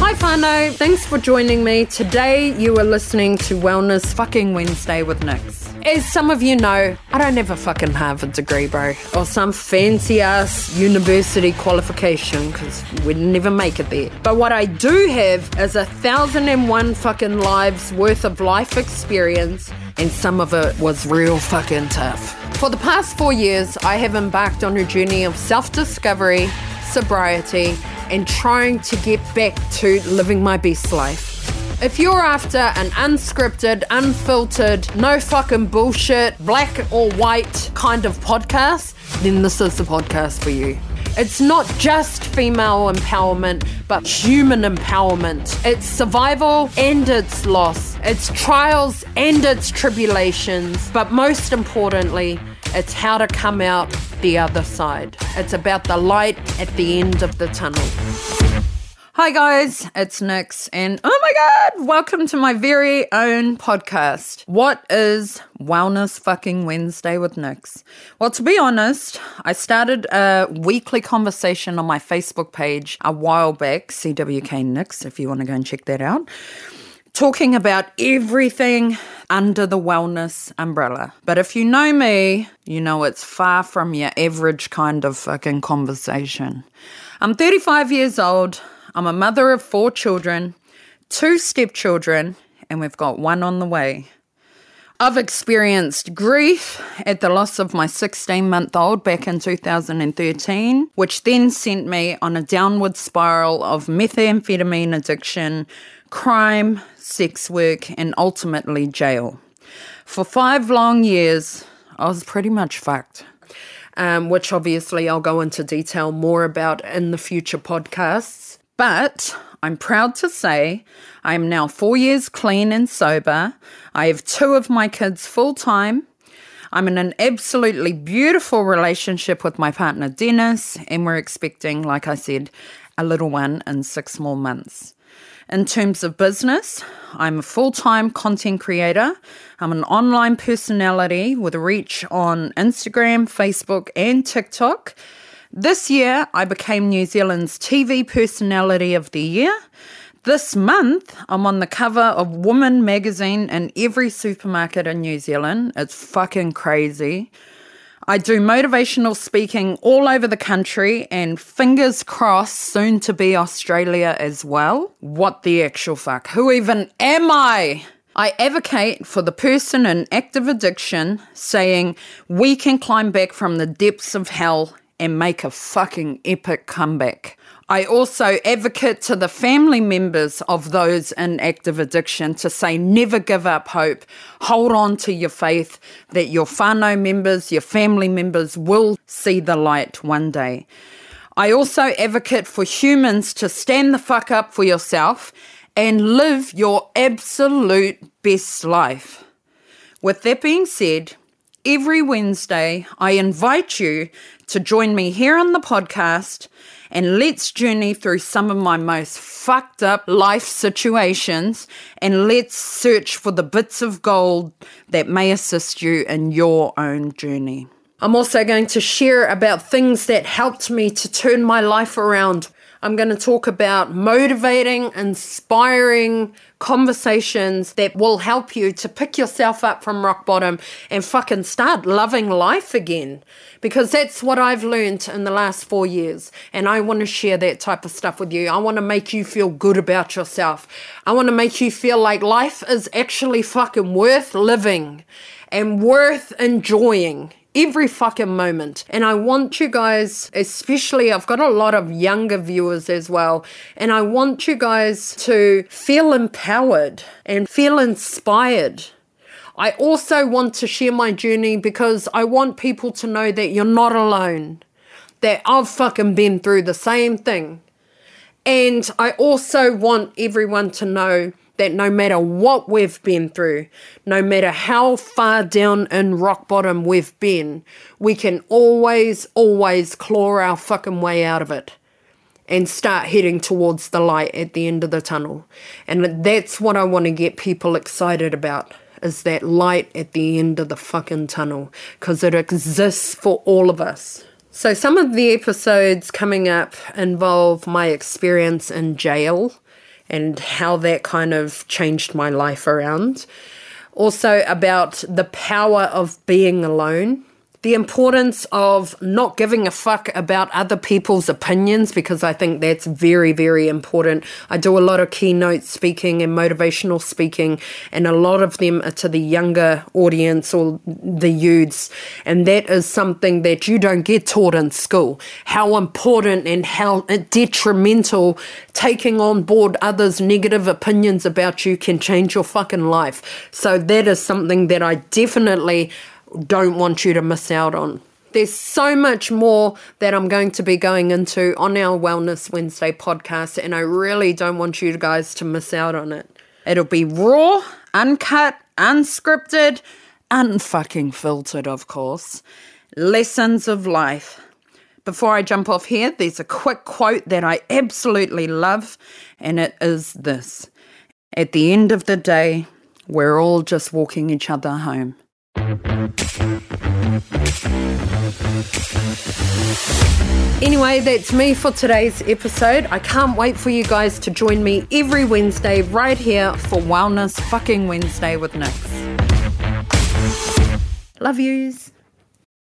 Hi, whānau. Thanks for joining me. Today, you are listening to Wellness Fucking Wednesday with Nix. As some of you know, I don't ever fucking have a degree, bro, or some fancy ass university qualification, because we'd never make it there. But what I do have is a thousand and one fucking lives worth of life experience, and some of it was real fucking tough. For the past four years, I have embarked on a journey of self discovery, sobriety, and trying to get back to living my best life. If you're after an unscripted, unfiltered, no fucking bullshit, black or white kind of podcast, then this is the podcast for you. It's not just female empowerment, but human empowerment. It's survival and it's loss. It's trials and it's tribulations. But most importantly, it's how to come out the other side. It's about the light at the end of the tunnel. Hi guys, it's Nix, and oh my god, welcome to my very own podcast. What is Wellness Fucking Wednesday with Nix? Well, to be honest, I started a weekly conversation on my Facebook page a while back, CWK Nix, if you want to go and check that out talking about everything under the wellness umbrella. But if you know me, you know it's far from your average kind of fucking conversation. I'm 35 years old. I'm a mother of four children, two stepchildren, and we've got one on the way. I've experienced grief at the loss of my 16 month old back in 2013, which then sent me on a downward spiral of methamphetamine addiction, crime, sex work, and ultimately jail. For five long years, I was pretty much fucked. Um, which obviously I'll go into detail more about in the future podcasts. But I'm proud to say I am now four years clean and sober. I have two of my kids full time. I'm in an absolutely beautiful relationship with my partner Dennis, and we're expecting, like I said, a little one in six more months. In terms of business, I'm a full time content creator. I'm an online personality with a reach on Instagram, Facebook, and TikTok. This year, I became New Zealand's TV Personality of the Year. This month, I'm on the cover of Woman magazine in every supermarket in New Zealand. It's fucking crazy. I do motivational speaking all over the country and fingers crossed soon to be Australia as well. What the actual fuck? Who even am I? I advocate for the person in active addiction saying we can climb back from the depths of hell and make a fucking epic comeback. I also advocate to the family members of those in active addiction to say never give up hope. Hold on to your faith that your whānau members, your family members will see the light one day. I also advocate for humans to stand the fuck up for yourself and live your absolute best life. With that being said, every Wednesday I invite you to join me here on the podcast and let's journey through some of my most fucked up life situations and let's search for the bits of gold that may assist you in your own journey. I'm also going to share about things that helped me to turn my life around I'm going to talk about motivating, inspiring conversations that will help you to pick yourself up from rock bottom and fucking start loving life again. Because that's what I've learned in the last four years. And I want to share that type of stuff with you. I want to make you feel good about yourself. I want to make you feel like life is actually fucking worth living and worth enjoying every fucking moment. And I want you guys, especially, I've got a lot of younger viewers as well, and I want you guys to feel empowered and feel inspired. I also want to share my journey because I want people to know that you're not alone, that I've fucking been through the same thing. And I also want everyone to know that no matter what we've been through, no matter how far down in rock bottom we've been, we can always, always claw our fucking way out of it and start heading towards the light at the end of the tunnel. And that's what I want to get people excited about is that light at the end of the fucking tunnel because it exists for all of us. So, some of the episodes coming up involve my experience in jail and how that kind of changed my life around. Also, about the power of being alone the importance of not giving a fuck about other people's opinions because I think that's very, very important. I do a lot of keynote speaking and motivational speaking, and a lot of them are to the younger audience or the youths. And that is something that you don't get taught in school. How important and how detrimental taking on board others' negative opinions about you can change your fucking life. So that is something that I definitely don't want you to miss out on. There's so much more that I'm going to be going into on our Wellness Wednesday podcast, and I really don't want you guys to miss out on it. It'll be raw, uncut, unscripted, unfucking filtered, of course. Lessons of life. Before I jump off here, there's a quick quote that I absolutely love, and it is this At the end of the day, we're all just walking each other home. Anyway, that's me for today's episode. I can't wait for you guys to join me every Wednesday right here for Wellness Fucking Wednesday with Nix. Love yous.